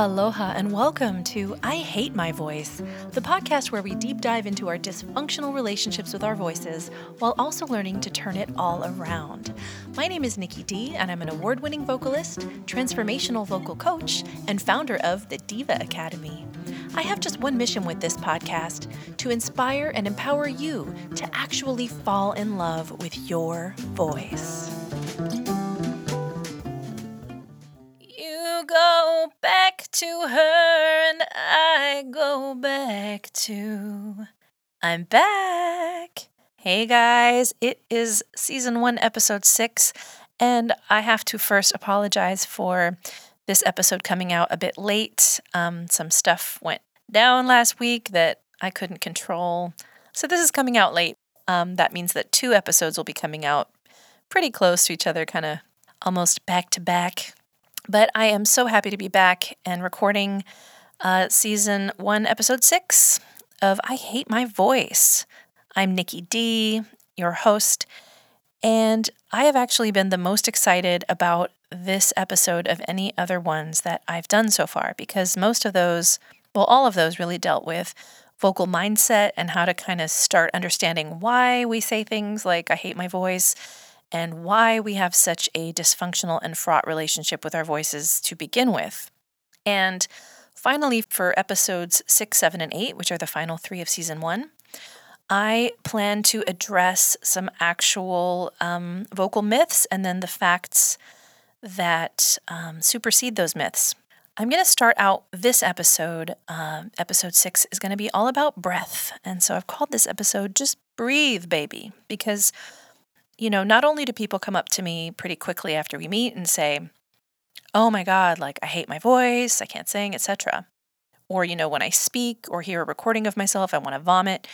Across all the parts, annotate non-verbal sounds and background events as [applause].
Aloha and welcome to I Hate My Voice, the podcast where we deep dive into our dysfunctional relationships with our voices while also learning to turn it all around. My name is Nikki Dee, and I'm an award winning vocalist, transformational vocal coach, and founder of the Deeva Academy. I have just one mission with this podcast to inspire and empower you to actually fall in love with your voice. Go back to her, and I go back to. I'm back. Hey guys, it is season one, episode six, and I have to first apologize for this episode coming out a bit late. Um, some stuff went down last week that I couldn't control. So this is coming out late. Um, that means that two episodes will be coming out pretty close to each other, kind of almost back to back. But I am so happy to be back and recording uh, season one, episode six of I Hate My Voice. I'm Nikki Dee, your host, and I have actually been the most excited about this episode of any other ones that I've done so far because most of those, well, all of those really dealt with vocal mindset and how to kind of start understanding why we say things like I hate my voice and why we have such a dysfunctional and fraught relationship with our voices to begin with. And finally, for episodes six, seven, and eight, which are the final three of season one, I plan to address some actual um, vocal myths and then the facts that um, supersede those myths. I'm going to start out this episode. Uh, episode six is going to be all about breath. And so I've called this episode Just Breathe, Baby, because you know, not only do people come up to me pretty quickly after we meet and say, "Oh my god, like I hate my voice, I can't sing, etc." Or you know, when I speak or hear a recording of myself, I want to vomit.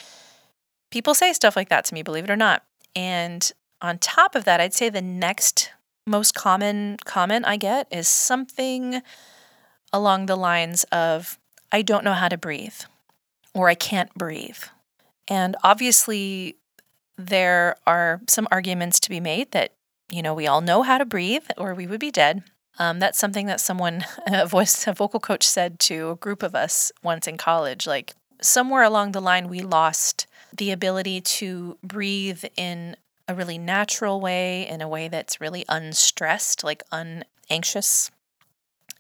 People say stuff like that to me, believe it or not. And on top of that, I'd say the next most common comment I get is something along the lines of I don't know how to breathe or I can't breathe. And obviously, there are some arguments to be made that, you know, we all know how to breathe or we would be dead. Um, that's something that someone, [laughs] a voice, a vocal coach said to a group of us once in college. Like somewhere along the line, we lost the ability to breathe in a really natural way, in a way that's really unstressed, like unanxious,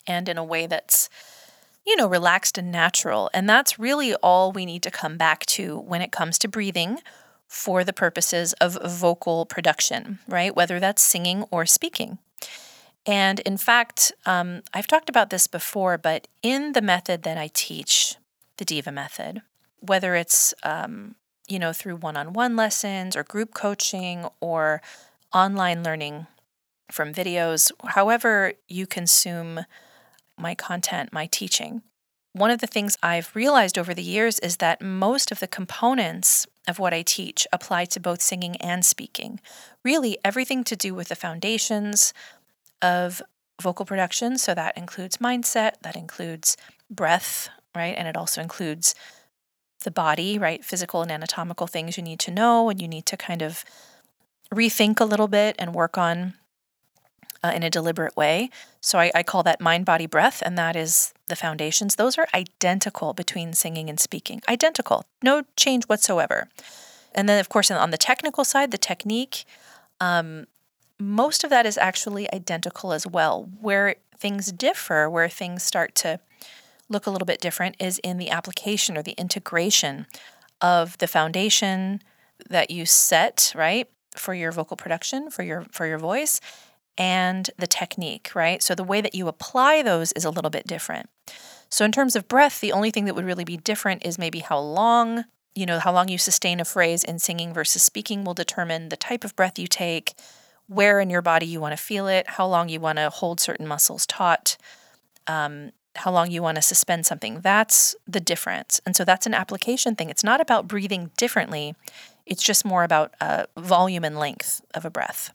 and in a way that's, you know, relaxed and natural. And that's really all we need to come back to when it comes to breathing for the purposes of vocal production, right? Whether that's singing or speaking. And in fact, um, I've talked about this before, but in the method that I teach, the Deeva method, whether it's um, you know through one-on-one lessons or group coaching or online learning from videos, however you consume my content, my teaching, one of the things I've realized over the years is that most of the components of what I teach apply to both singing and speaking. Really, everything to do with the foundations of vocal production. So that includes mindset, that includes breath, right? And it also includes the body, right? Physical and anatomical things you need to know and you need to kind of rethink a little bit and work on uh, in a deliberate way. So I, I call that mind, body, breath, and that is the foundations. Those are identical between singing and speaking, identical, no change whatsoever. And then, of course, on the technical side, the technique, um, most of that is actually identical as well. Where things differ, where things start to look a little bit different, is in the application or the integration of the foundation that you set, right? For your vocal production, for your for your voice, and the technique, right? So the way that you apply those is a little bit different. So in terms of breath, the only thing that would really be different is maybe how long, you know, how long you sustain a phrase in singing versus speaking will determine the type of breath you take, where in your body you want to feel it, how long you want to hold certain muscles taut, um, how long you want to suspend something. That's the difference. And so that's an application thing. It's not about breathing differently, it's just more about uh, volume and length of a breath.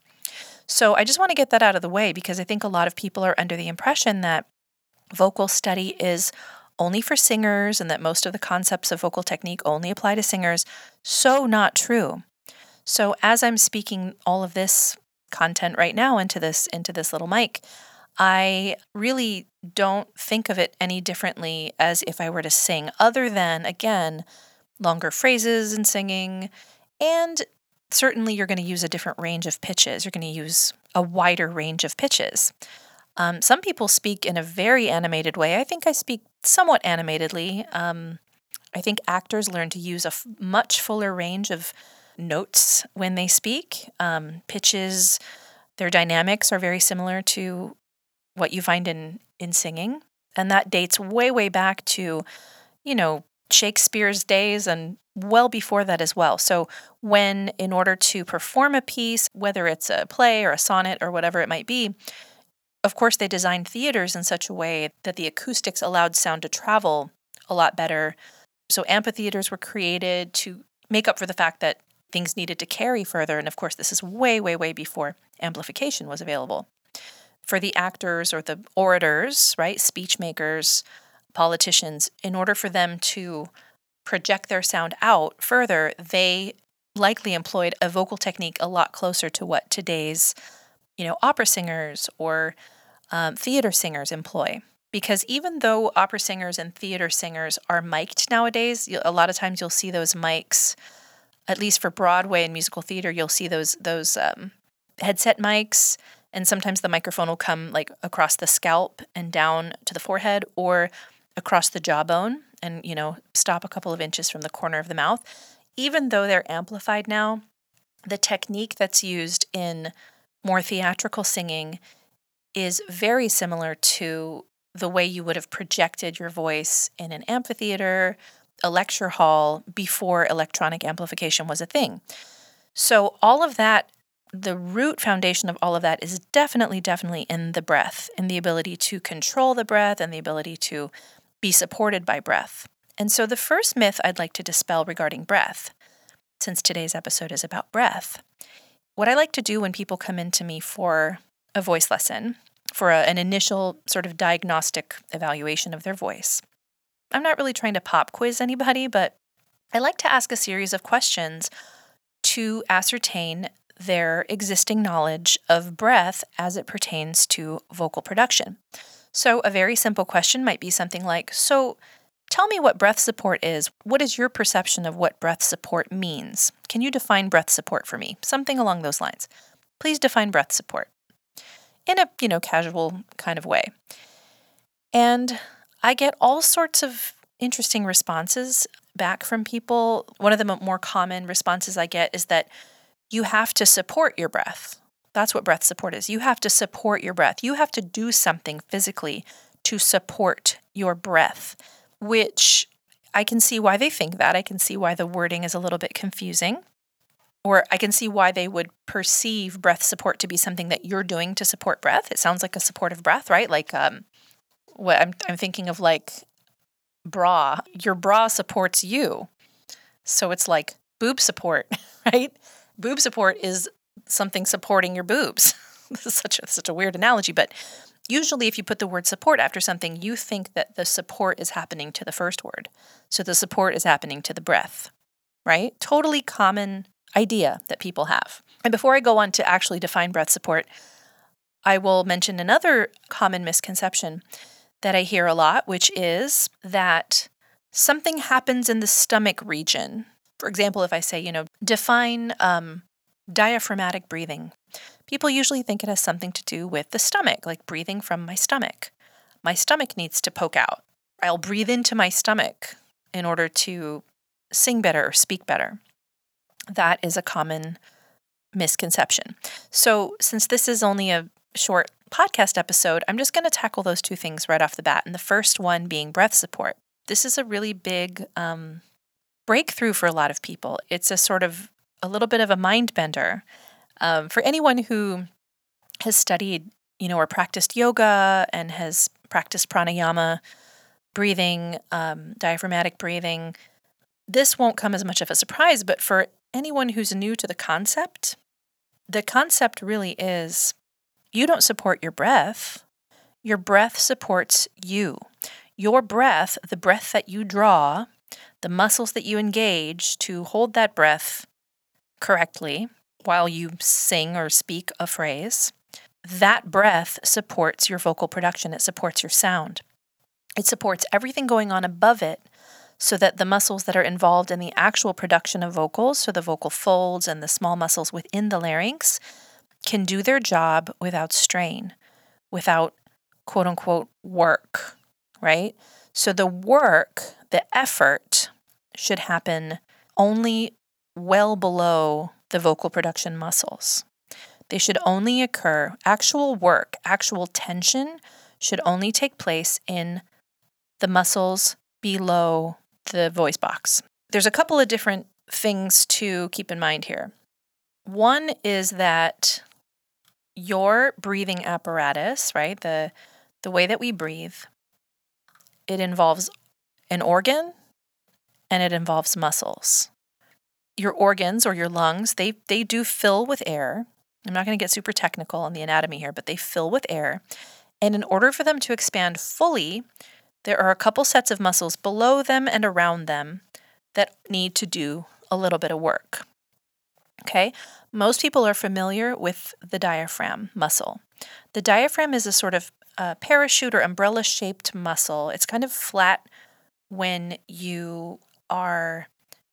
So I just want to get that out of the way because I think a lot of people are under the impression that vocal study is only for singers and that most of the concepts of vocal technique only apply to singers. So not true. So as I'm speaking all of this content right now into this into this little mic, I really don't think of it any differently as if I were to sing, other than, again, longer phrases in singing. And certainly you're going to use a different range of pitches. You're going to use a wider range of pitches. Um, some people speak in a very animated way. I think I speak somewhat animatedly. Um, I think actors learn to use a f- much fuller range of notes when they speak. Um, pitches, their dynamics are very similar to what you find in in singing, and that dates way way back to, you know, Shakespeare's days and well before that as well. So, when in order to perform a piece, whether it's a play or a sonnet or whatever it might be, of course, they designed theaters in such a way that the acoustics allowed sound to travel a lot better. So, amphitheaters were created to make up for the fact that things needed to carry further. And of course, this is way, way, way before amplification was available. For the actors or the orators, right, speech makers, politicians, in order for them to project their sound out further, they likely employed a vocal technique a lot closer to what today's, you know, opera singers or um, theater singers employ. Because even though opera singers and theater singers are mic'd nowadays, a lot of times you'll see those mics, at least for Broadway and musical theater, you'll see those those um, headset mics, and sometimes the microphone will come like across the scalp and down to the forehead, or across the jawbone and, you know, stop a couple of inches from the corner of the mouth. Even though they're amplified now, the technique that's used in more theatrical singing is very similar to the way you would have projected your voice in an amphitheater, a lecture hall before electronic amplification was a thing. So, all of that, the root foundation of all of that is definitely, definitely in the breath, in the ability to control the breath and the ability to be supported by breath. And so, the first myth I'd like to dispel regarding breath, since today's episode is about breath, what I like to do when people come into me for a voice lesson, for a, an initial sort of diagnostic evaluation of their voice, I'm not really trying to pop quiz anybody, but I like to ask a series of questions to ascertain their existing knowledge of breath as it pertains to vocal production. So, a very simple question might be something like So, tell me what breath support is. What is your perception of what breath support means? Can you define breath support for me? Something along those lines. Please define breath support in a, you know, casual kind of way. And I get all sorts of interesting responses back from people. One of the more common responses I get is that you have to support your breath. That's what breath support is. You have to support your breath. You have to do something physically to support your breath, which I can see why they think that. I can see why the wording is a little bit confusing. Or I can see why they would perceive breath support to be something that you're doing to support breath. It sounds like a supportive breath, right? Like um, what I'm, I'm thinking of like bra. Your bra supports you. So it's like boob support, [laughs] right? Boob support is something supporting your boobs. [laughs] this is such a, such a weird analogy, but usually if you put the word support after something, you think that the support is happening to the first word. So the support is happening to the breath, right? Totally common idea that people have. And before I go on to actually define breath support, I will mention another common misconception that I hear a lot, which is that something happens in the stomach region. For example, if I say, you know, define um, diaphragmatic breathing. People usually think it has something to do with the stomach, like breathing from my stomach. My stomach needs to poke out. I'll breathe into my stomach in order to sing better or speak better. That is a common misconception. So, since this is only a short podcast episode, I'm just going to tackle those two things right off the bat. And the first one being breath support. This is a really big um, breakthrough for a lot of people. It's a sort of a little bit of a mind bender. Um, for anyone who has studied, you know, or practiced yoga and has practiced pranayama, breathing, um, diaphragmatic breathing, this won't come as much of a surprise. But for anyone who's new to the concept, the concept really is you don't support your breath, your breath supports you. Your breath, the breath that you draw, the muscles that you engage to hold that breath correctly while you sing or speak a phrase, that breath supports your vocal production, it supports your sound. It supports everything going on above it so that the muscles that are involved in the actual production of vocals, so the vocal folds and the small muscles within the larynx, can do their job without strain, without quote unquote work, right? So the work, the effort should happen only well below the vocal production muscles. They should only occur, actual work, actual tension should only take place in the muscles below the voice box. There's a couple of different things to keep in mind here. One is that your breathing apparatus, right? The the way that we breathe, it involves an organ and it involves muscles. Your organs or your lungs, they they do fill with air. I'm not going to get super technical on the anatomy here, but they fill with air. And in order for them to expand fully, there are a couple sets of muscles below them and around them that need to do a little bit of work. Okay, most people are familiar with the diaphragm muscle. The diaphragm is a sort of uh, parachute or umbrella shaped muscle. It's kind of flat when you are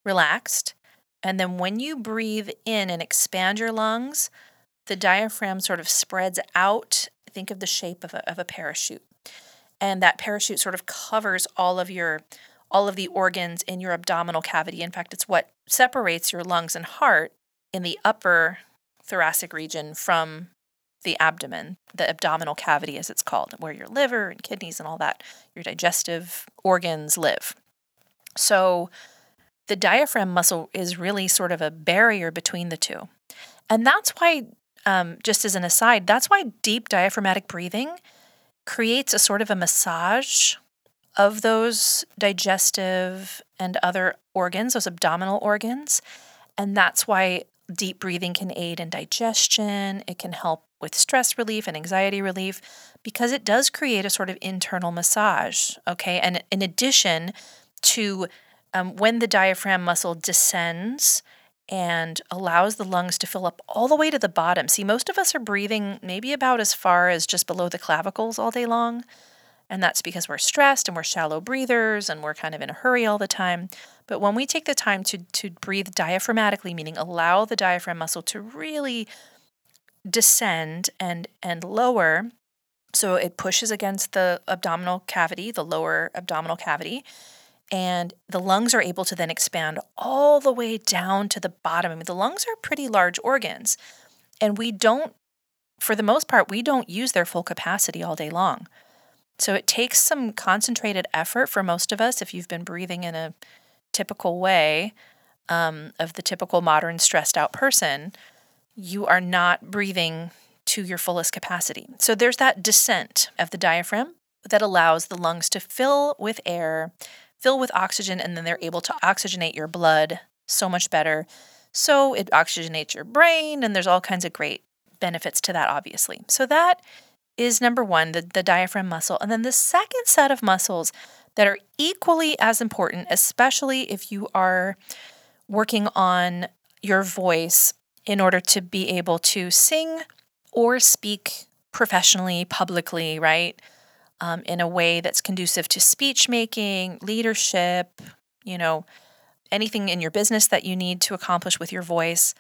relaxed. And then when you breathe in and expand your lungs, the diaphragm sort of spreads out. Think of the shape of a, of a parachute and that parachute sort of covers all of your all of the organs in your abdominal cavity. In fact, it's what separates your lungs and heart in the upper thoracic region from the abdomen, the abdominal cavity as it's called, where your liver and kidneys and all that, your digestive organs live. So the diaphragm muscle is really sort of a barrier between the two. And that's why, um, just as an aside, that's why deep diaphragmatic breathing creates a sort of a massage of those digestive and other organs, those abdominal organs. And that's why deep breathing can aid in digestion. It can help with stress relief and anxiety relief because it does create a sort of internal massage. Okay. And in addition to um, when the diaphragm muscle descends and allows the lungs to fill up all the way to the bottom. See, most of us are breathing maybe about as far as just below the clavicles all day long. And that's because we're stressed and we're shallow breathers and we're kind of in a hurry all the time. But when we take the time to, to breathe diaphragmatically, meaning allow the diaphragm muscle to really descend and, and lower, so it pushes against the abdominal cavity, the lower abdominal cavity, and the lungs are able to then expand all the way down to the bottom. I mean, the lungs are pretty large organs, and we don't, for the most part, we don't use their full capacity all day long. So it takes some concentrated effort for most of us if you've been breathing in a typical way um, of the typical modern stressed out person. You are not breathing to your fullest capacity. So there's that descent of the diaphragm that allows the lungs to fill with air fill with oxygen, and then they're able to oxygenate your blood so much better. So it oxygenates your brain, and there's all kinds of great benefits to that, obviously. So that is number one, the, the diaphragm muscle. And then the second set of muscles that are equally as important, especially if you are working on your voice in order to be able to sing or speak professionally, publicly, right? Um, in a way that's conducive to speech making, leadership, you know, anything in your business that you need to accomplish with your voice.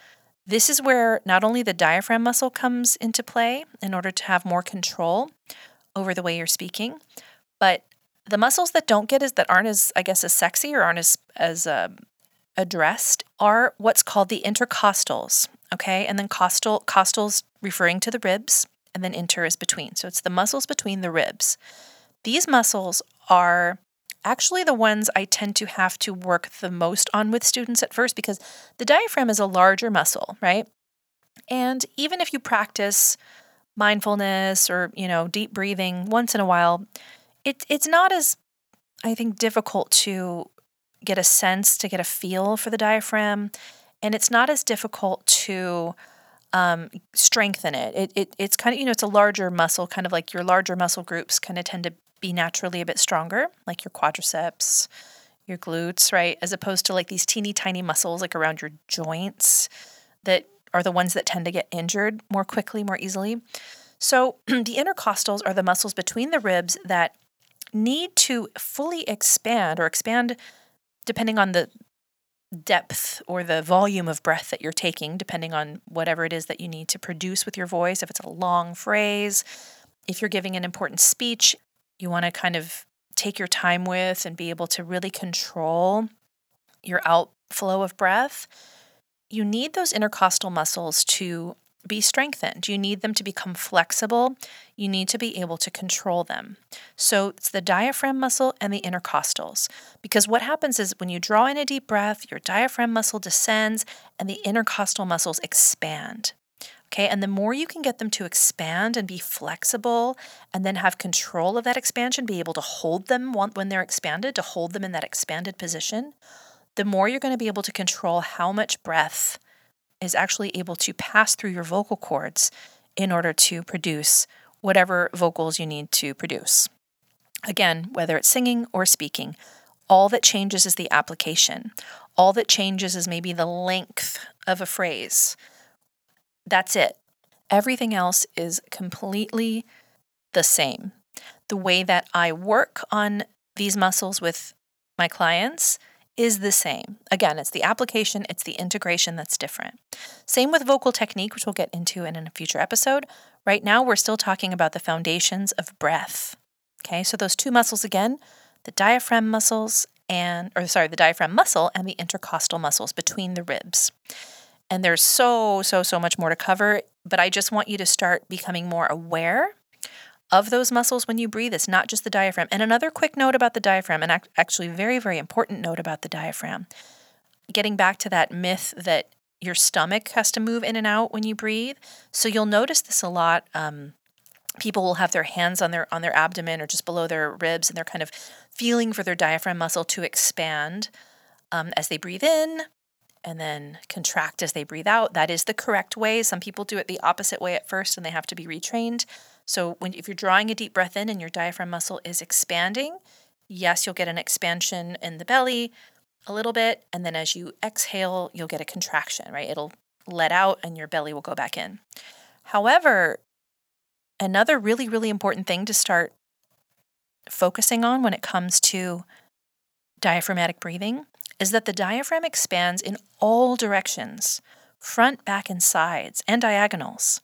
This is where not only the diaphragm muscle comes into play in order to have more control over the way you're speaking, but the muscles that don't get as that aren't as I guess as sexy or aren't as as uh, addressed are what's called the intercostals. Okay, and then costal costals referring to the ribs, and then inter is between. So it's the muscles between the ribs. These muscles are actually the ones I tend to have to work the most on with students at first because the diaphragm is a larger muscle, right? And even if you practice mindfulness or, you know, deep breathing once in a while, it, it's not as, I think, difficult to get a sense, to get a feel for the diaphragm. And it's not as difficult to um, strengthen it. It, it. It's kind of, you know, it's a larger muscle, kind of like your larger muscle groups kind of tend to be naturally a bit stronger, like your quadriceps, your glutes, right? As opposed to like these teeny tiny muscles like around your joints that are the ones that tend to get injured more quickly, more easily. So, [clears throat] the intercostals are the muscles between the ribs that need to fully expand or expand depending on the depth or the volume of breath that you're taking, depending on whatever it is that you need to produce with your voice. If it's a long phrase, if you're giving an important speech, you want to kind of take your time with and be able to really control your outflow of breath. You need those intercostal muscles to be strengthened. You need them to become flexible. You need to be able to control them. So it's the diaphragm muscle and the intercostals. Because what happens is when you draw in a deep breath, your diaphragm muscle descends and the intercostal muscles expand. Okay, and the more you can get them to expand and be flexible and then have control of that expansion, be able to hold them when they're expanded, to hold them in that expanded position, the more you're going to be able to control how much breath is actually able to pass through your vocal cords in order to produce whatever vocals you need to produce. Again, whether it's singing or speaking, all that changes is the application. All that changes is maybe the length of a phrase. That's it. Everything else is completely the same. The way that I work on these muscles with my clients is the same. Again, it's the application, it's the integration that's different. Same with vocal technique, which we'll get into in a future episode. Right now, we're still talking about the foundations of breath. Okay, so those two muscles again, the diaphragm muscles and, or sorry, the diaphragm muscle and the intercostal muscles between the ribs. And there's so, so, so much more to cover, but I just want you to start becoming more aware of those muscles when you breathe. It's not just the diaphragm. And another quick note about the diaphragm, and actually, very, very important note about the diaphragm. Getting back to that myth that your stomach has to move in and out when you breathe. So you'll notice this a lot. Um, people will have their hands on their on their abdomen or just below their ribs, and they're kind of feeling for their diaphragm muscle to expand um, as they breathe in and then contract as they breathe out. That is the correct way. Some people do it the opposite way at first, and they have to be retrained. So when if you're drawing a deep breath in and your diaphragm muscle is expanding, yes, you'll get an expansion in the belly a little bit, and then as you exhale, you'll get a contraction, right? It'll let out and your belly will go back in. However, another really really important thing to start focusing on when it comes to diaphragmatic breathing is that the diaphragm expands in all directions front, back, and sides, and diagonals.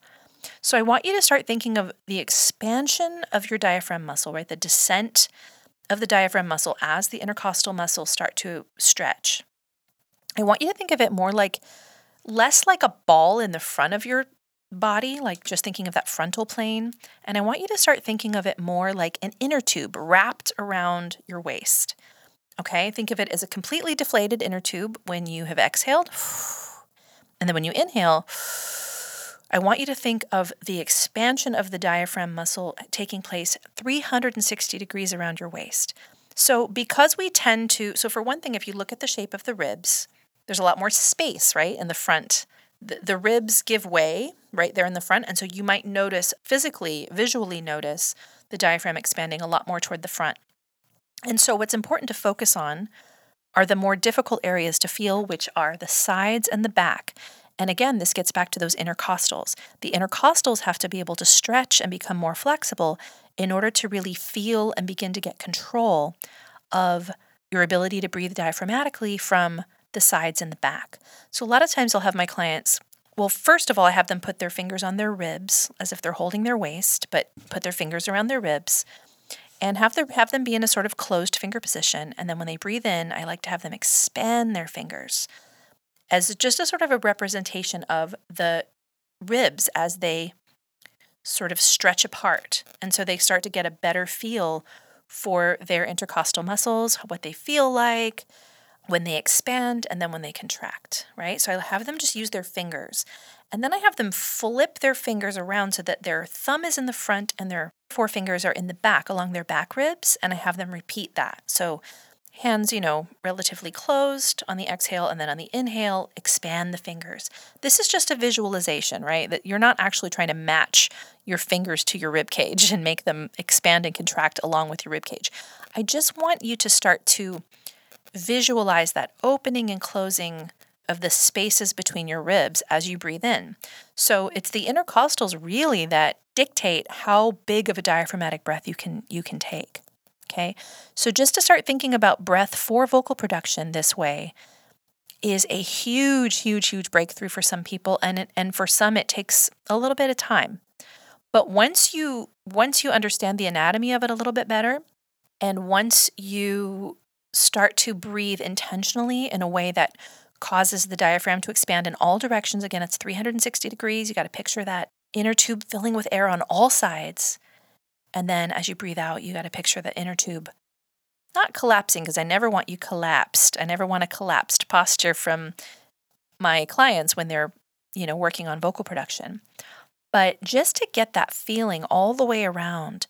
So I want you to start thinking of the expansion of your diaphragm muscle, right? The descent of the diaphragm muscle as the intercostal muscles start to stretch. I want you to think of it more like less like a ball in the front of your body, like just thinking of that frontal plane. And I want you to start thinking of it more like an inner tube wrapped around your waist. Okay, think of it as a completely deflated inner tube when you have exhaled. [sighs] And then when you inhale, I want you to think of the expansion of the diaphragm muscle taking place 360 degrees around your waist. So, because we tend to, so for one thing, if you look at the shape of the ribs, there's a lot more space, right, in the front. The, the ribs give way right there in the front. And so you might notice physically, visually notice the diaphragm expanding a lot more toward the front. And so, what's important to focus on are the more difficult areas to feel, which are the sides and the back. And again, this gets back to those intercostals. The intercostals have to be able to stretch and become more flexible in order to really feel and begin to get control of your ability to breathe diaphragmatically from the sides and the back. So, a lot of times I'll have my clients, well, first of all, I have them put their fingers on their ribs as if they're holding their waist, but put their fingers around their ribs and have, their, have them be in a sort of closed finger position. And then when they breathe in, I like to have them expand their fingers as just a sort of a representation of the ribs as they sort of stretch apart. And so they start to get a better feel for their intercostal muscles, what they feel like when they expand and then when they contract, right? So I have them just use their fingers. And then I have them flip their fingers around so that their thumb is in the front and their forefingers are in the back along their back ribs. And I have them repeat that. So Hands, you know, relatively closed on the exhale, and then on the inhale, expand the fingers. This is just a visualization, right? That you're not actually trying to match your fingers to your rib cage and make them expand and contract along with your rib cage. I just want you to start to visualize that opening and closing of the spaces between your ribs as you breathe in. So it's the intercostals really that dictate how big of a diaphragmatic breath you can you can take. Okay? So just to start thinking about breath for vocal production this way is a huge huge huge breakthrough for some people and and for some it takes a little bit of time. But once you once you understand the anatomy of it a little bit better and once you start to breathe intentionally in a way that causes the diaphragm to expand in all directions. Again, it's 360 degrees. You got to picture that inner tube filling with air on all sides. And then as you breathe out, you got to picture the inner tube not collapsing because I never want you collapsed. I never want a collapsed posture from my clients when they're, you know, working on vocal production. But just to get that feeling all the way around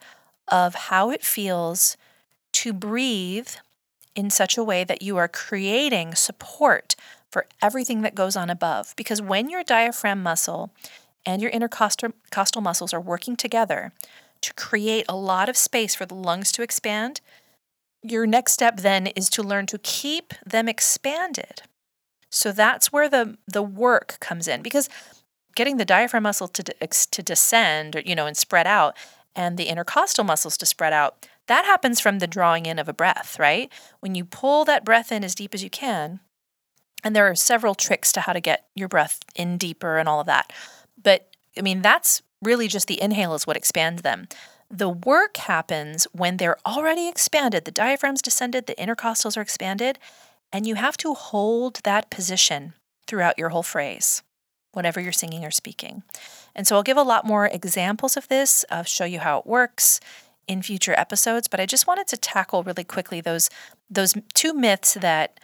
of how it feels to breathe in such a way that you are creating support for everything that goes on above. Because when your diaphragm muscle and your intercostal muscles are working together to create a lot of space for the lungs to expand, your next step then is to learn to keep them expanded. So that's where the the work comes in because getting the diaphragm muscle to to descend, you know, and spread out and the intercostal muscles to spread out, that happens from the drawing in of a breath, right? When you pull that breath in as deep as you can, and there are several tricks to how to get your breath in deeper and all of that. But I mean, that's really just the inhale is what expands them. The work happens when they're already expanded, the diaphragm's descended, the intercostals are expanded, and you have to hold that position throughout your whole phrase, whatever you're singing or speaking. And so I'll give a lot more examples of this, I'll show you how it works in future episodes, but I just wanted to tackle really quickly those those two myths that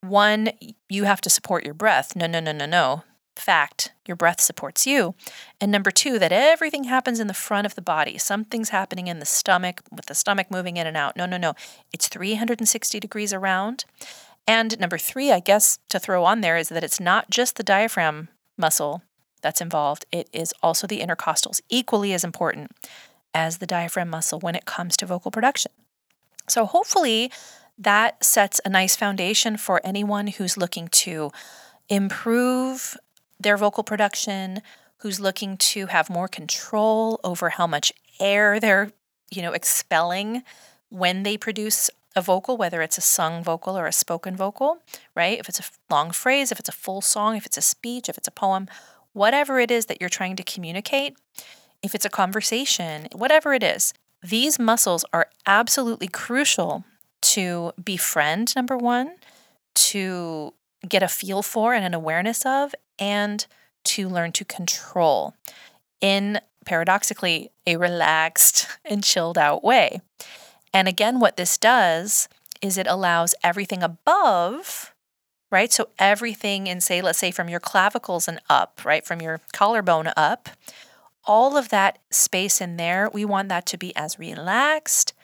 one, you have to support your breath. No, no, no, no, no. Fact, your breath supports you. And number two, that everything happens in the front of the body. Something's happening in the stomach with the stomach moving in and out. No, no, no. It's 360 degrees around. And number three, I guess to throw on there is that it's not just the diaphragm muscle that's involved, it is also the intercostals, equally as important as the diaphragm muscle when it comes to vocal production. So, hopefully, that sets a nice foundation for anyone who's looking to improve their vocal production, who's looking to have more control over how much air they're, you know, expelling when they produce a vocal, whether it's a sung vocal or a spoken vocal, right? If it's a long phrase, if it's a full song, if it's a speech, if it's a poem, whatever it is that you're trying to communicate, if it's a conversation, whatever it is, these muscles are absolutely crucial to befriend, number one, to get a feel for and an awareness of, and to learn to control in paradoxically a relaxed [laughs] and chilled out way. And again, what this does is it allows everything above, right? So everything in, say, let's say from your clavicles and up, right? From your collarbone up, all of that space in there, we want that to be as relaxed,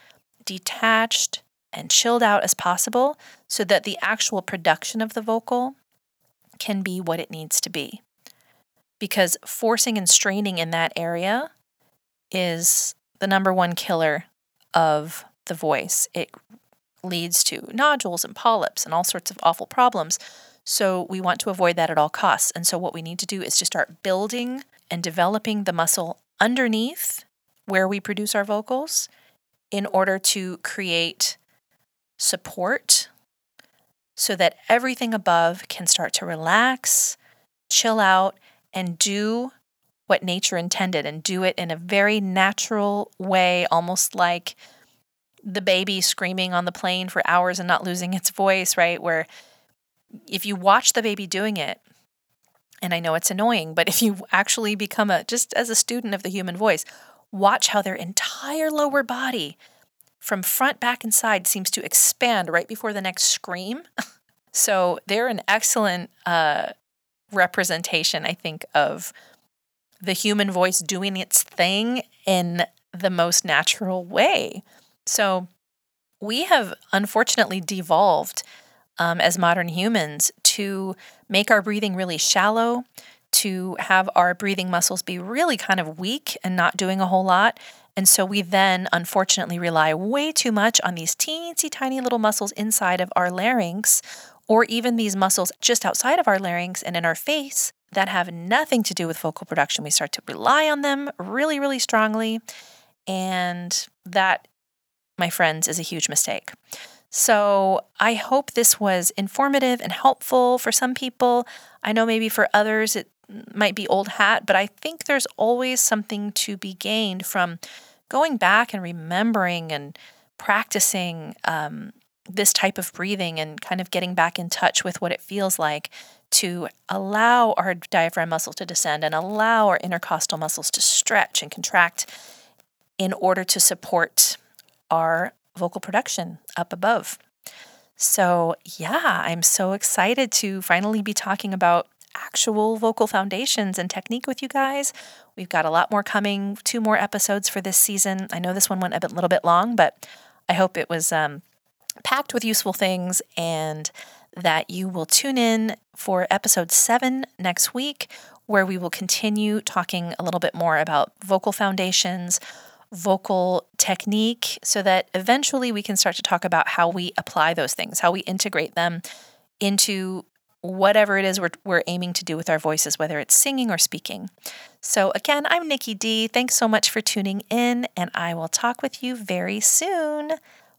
detached, and chilled out as possible so that the actual production of the vocal can be what it needs to be. Because forcing and straining in that area is the number one killer of the voice. It leads to nodules and polyps and all sorts of awful problems. So we want to avoid that at all costs. And so what we need to do is to start building and developing the muscle underneath where we produce our vocals in order to create support so that everything above can start to relax, chill out, and do what nature intended and do it in a very natural way, almost like the baby screaming on the plane for hours and not losing its voice, right? Where if you watch the baby doing it, and I know it's annoying, but if you actually become a, just as a student of the human voice, watch how their entire lower body from front, back, and side seems to expand right before the next scream. [laughs] so they're an excellent uh, representation, I think, of the human voice doing its thing in the most natural way. So we have unfortunately devolved um, as modern humans to make our breathing really shallow, to have our breathing muscles be really kind of weak and not doing a whole lot. And so we then unfortunately rely way too much on these teensy tiny little muscles inside of our larynx or even these muscles just outside of our larynx and in our face that have nothing to do with vocal production. We start to rely on them really, really strongly. And that, my friends, is a huge mistake. So I hope this was informative and helpful for some people. I know maybe for others it might be old hat, but I think there's always something to be gained from going back and remembering and practicing um, this type of breathing and kind of getting back in touch with what it feels like to allow our diaphragm muscle to descend and allow our intercostal muscles to stretch and contract in order to support our vocal production up above. So, yeah, I'm so excited to finally be talking about actual vocal foundations and technique with you guys. We've got a lot more coming, two more episodes for this season. I know this one went a bit, little bit long, but I hope it was um, packed with useful things and that you will tune in for episode seven next week, where we will continue talking a little bit more about vocal foundations, vocal technique, so that eventually we can start to talk about how we apply those things, how we integrate them into whatever it is we're, we're aiming to do with our voices, whether it's singing or speaking. So, again, I'm Nikki Dee. Thanks so much for tuning in, and I will talk with you very soon.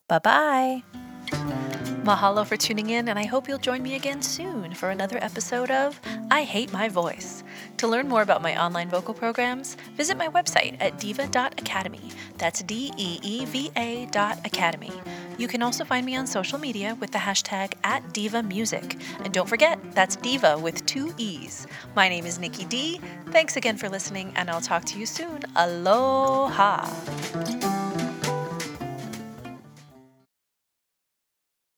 Bye bye. Mahalo for tuning in, and I hope you'll join me again soon for another episode of I Hate My Voice. To learn more about my online vocal programs, visit my website at deeva.academy. That's D E E V A dot academy. You can also find me on social media with the hashtag at Deeva Music. And don't forget, that's Deeva with two E's. My name is Nikki Dee. Thanks again for listening, and I'll talk to you soon. Aloha.